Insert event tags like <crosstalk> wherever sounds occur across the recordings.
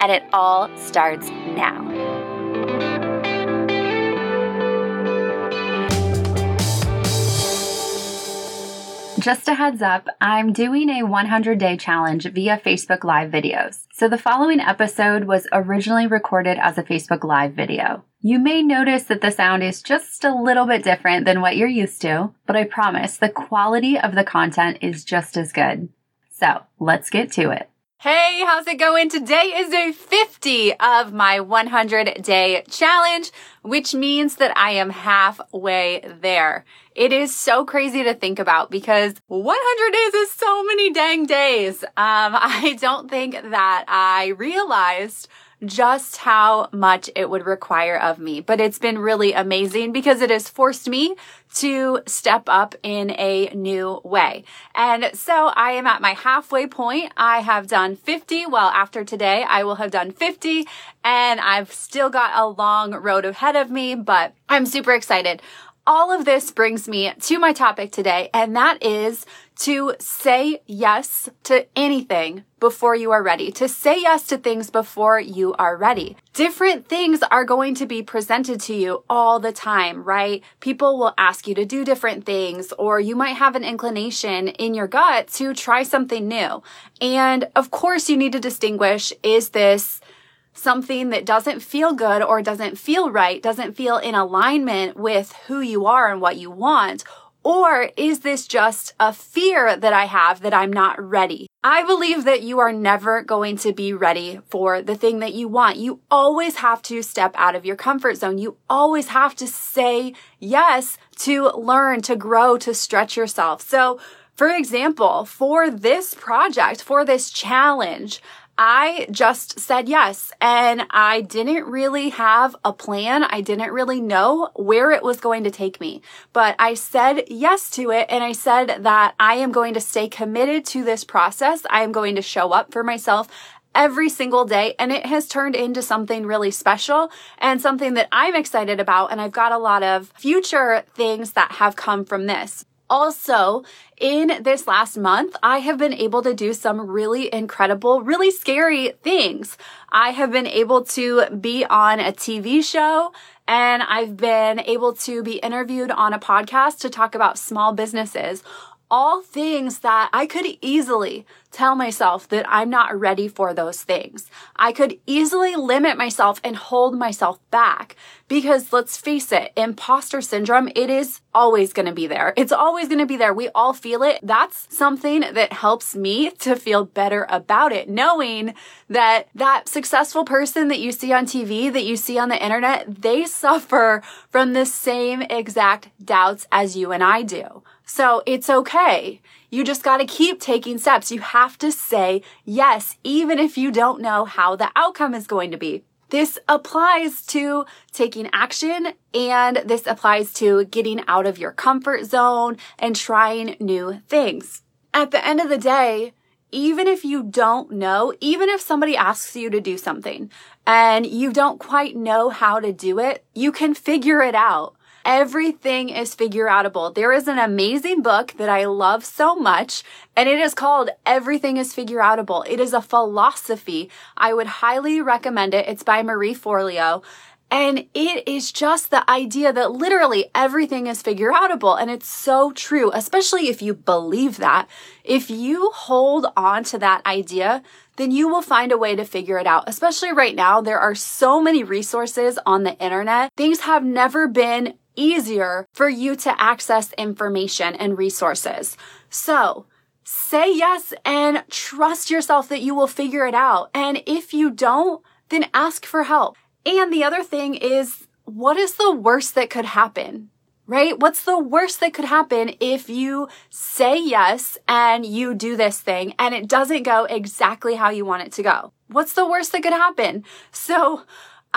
And it all starts now. Just a heads up, I'm doing a 100 day challenge via Facebook Live videos. So the following episode was originally recorded as a Facebook Live video. You may notice that the sound is just a little bit different than what you're used to, but I promise the quality of the content is just as good. So let's get to it. Hey, how's it going? Today is day 50 of my 100 day challenge, which means that I am halfway there. It is so crazy to think about because 100 days is so many dang days. Um, <laughs> I don't think that I realized just how much it would require of me. But it's been really amazing because it has forced me to step up in a new way. And so I am at my halfway point. I have done 50. Well, after today, I will have done 50 and I've still got a long road ahead of me, but I'm super excited all of this brings me to my topic today, and that is to say yes to anything before you are ready, to say yes to things before you are ready. Different things are going to be presented to you all the time, right? People will ask you to do different things, or you might have an inclination in your gut to try something new. And of course, you need to distinguish is this something that doesn't feel good or doesn't feel right, doesn't feel in alignment with who you are and what you want? Or is this just a fear that I have that I'm not ready? I believe that you are never going to be ready for the thing that you want. You always have to step out of your comfort zone. You always have to say yes to learn, to grow, to stretch yourself. So, for example, for this project, for this challenge, I just said yes. And I didn't really have a plan. I didn't really know where it was going to take me. But I said yes to it. And I said that I am going to stay committed to this process. I am going to show up for myself every single day. And it has turned into something really special and something that I'm excited about. And I've got a lot of future things that have come from this. Also, in this last month, I have been able to do some really incredible, really scary things. I have been able to be on a TV show and I've been able to be interviewed on a podcast to talk about small businesses all things that I could easily tell myself that I'm not ready for those things. I could easily limit myself and hold myself back because let's face it, imposter syndrome, it is always going to be there. It's always going to be there. We all feel it. That's something that helps me to feel better about it, knowing that that successful person that you see on TV, that you see on the internet, they suffer from the same exact doubts as you and I do. So it's okay. You just got to keep taking steps. You have to say yes, even if you don't know how the outcome is going to be. This applies to taking action and this applies to getting out of your comfort zone and trying new things. At the end of the day, even if you don't know, even if somebody asks you to do something and you don't quite know how to do it, you can figure it out. Everything is figure outable. There is an amazing book that I love so much, and it is called Everything is Figure Outable. It is a philosophy. I would highly recommend it. It's by Marie Forleo. And it is just the idea that literally everything is figure outable. And it's so true, especially if you believe that. If you hold on to that idea, then you will find a way to figure it out. Especially right now, there are so many resources on the internet. Things have never been easier for you to access information and resources. So, say yes and trust yourself that you will figure it out. And if you don't, then ask for help. And the other thing is, what is the worst that could happen? Right? What's the worst that could happen if you say yes and you do this thing and it doesn't go exactly how you want it to go? What's the worst that could happen? So,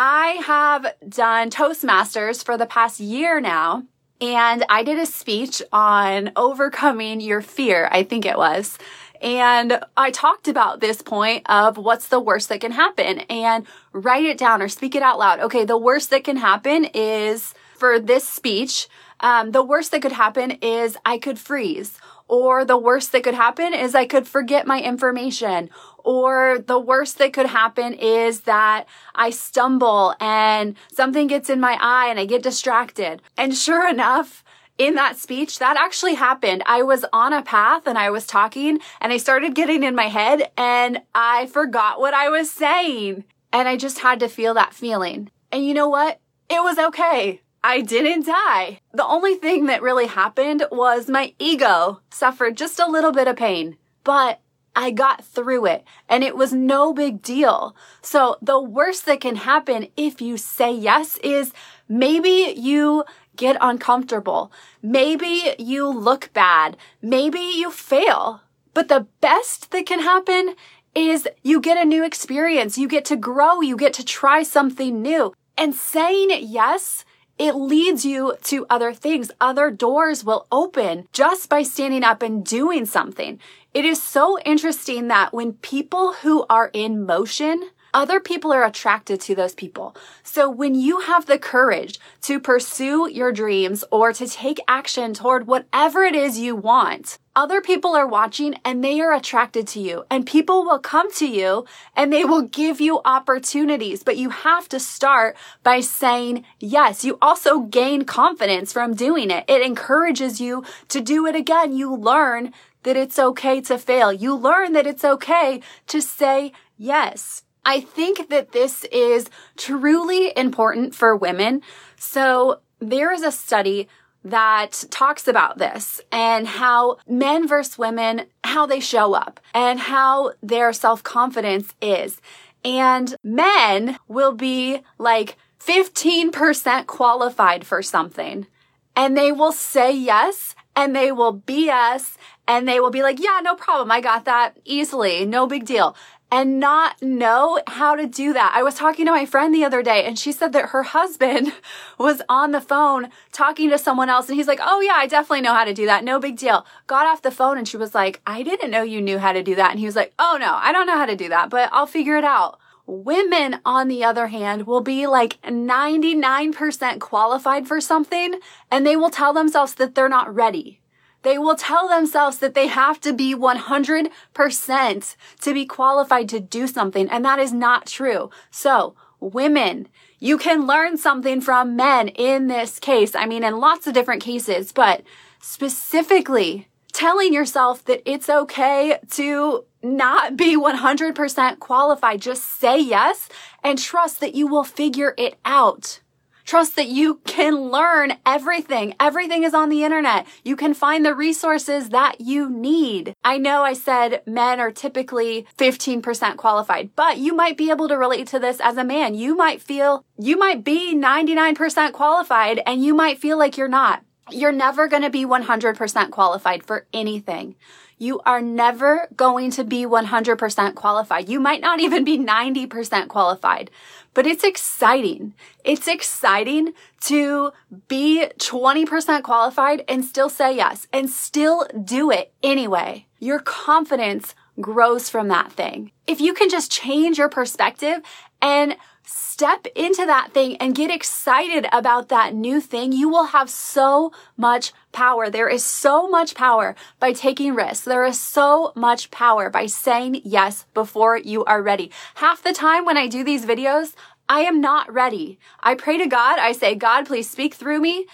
I have done Toastmasters for the past year now. And I did a speech on overcoming your fear, I think it was. And I talked about this point of what's the worst that can happen and write it down or speak it out loud. Okay, the worst that can happen is for this speech, um, the worst that could happen is I could freeze. Or the worst that could happen is I could forget my information. Or the worst that could happen is that I stumble and something gets in my eye and I get distracted. And sure enough, in that speech, that actually happened. I was on a path and I was talking and I started getting in my head and I forgot what I was saying. And I just had to feel that feeling. And you know what? It was okay. I didn't die. The only thing that really happened was my ego suffered just a little bit of pain, but I got through it and it was no big deal. So the worst that can happen if you say yes is maybe you get uncomfortable. Maybe you look bad. Maybe you fail. But the best that can happen is you get a new experience. You get to grow. You get to try something new. And saying yes, it leads you to other things. Other doors will open just by standing up and doing something. It is so interesting that when people who are in motion other people are attracted to those people. So when you have the courage to pursue your dreams or to take action toward whatever it is you want, other people are watching and they are attracted to you and people will come to you and they will give you opportunities, but you have to start by saying yes. You also gain confidence from doing it. It encourages you to do it again. You learn that it's okay to fail. You learn that it's okay to say yes. I think that this is truly important for women. So there is a study that talks about this and how men versus women, how they show up and how their self confidence is. And men will be like 15% qualified for something and they will say yes and they will BS and they will be like, yeah, no problem. I got that easily. No big deal and not know how to do that. I was talking to my friend the other day and she said that her husband <laughs> was on the phone talking to someone else and he's like, Oh yeah, I definitely know how to do that. No big deal. Got off the phone and she was like, I didn't know you knew how to do that. And he was like, Oh no, I don't know how to do that, but I'll figure it out. Women, on the other hand, will be like 99% qualified for something and they will tell themselves that they're not ready. They will tell themselves that they have to be 100% to be qualified to do something. And that is not true. So women, you can learn something from men in this case. I mean, in lots of different cases, but specifically telling yourself that it's okay to not be 100% qualified. Just say yes and trust that you will figure it out. Trust that you can learn everything. Everything is on the internet. You can find the resources that you need. I know I said men are typically 15% qualified, but you might be able to relate to this as a man. You might feel, you might be 99% qualified and you might feel like you're not. You're never going to be 100% qualified for anything. You are never going to be 100% qualified. You might not even be 90% qualified but it's exciting. It's exciting to be 20% qualified and still say yes and still do it anyway. Your confidence grows from that thing. If you can just change your perspective and step into that thing and get excited about that new thing, you will have so much power. There is so much power by taking risks. There is so much power by saying yes before you are ready. Half the time when I do these videos, I am not ready. I pray to God. I say, God, please speak through me.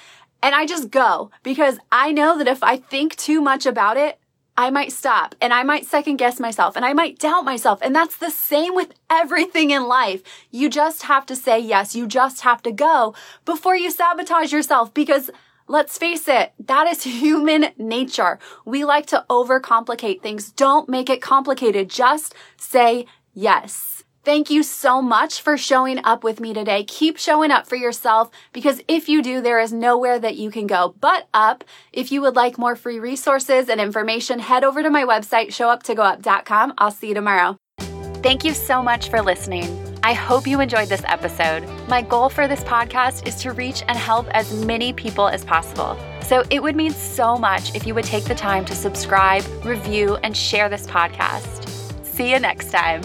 And I just go because I know that if I think too much about it, I might stop and I might second guess myself and I might doubt myself. And that's the same with everything in life. You just have to say yes. You just have to go before you sabotage yourself because let's face it, that is <laughs> human nature. We like to overcomplicate things. Don't make it complicated. Just say yes. Thank you so much for showing up with me today. Keep showing up for yourself because if you do, there is nowhere that you can go but up. If you would like more free resources and information, head over to my website, showuptogoup.com. I'll see you tomorrow. Thank you so much for listening. I hope you enjoyed this episode. My goal for this podcast is to reach and help as many people as possible. So it would mean so much if you would take the time to subscribe, review, and share this podcast. See you next time.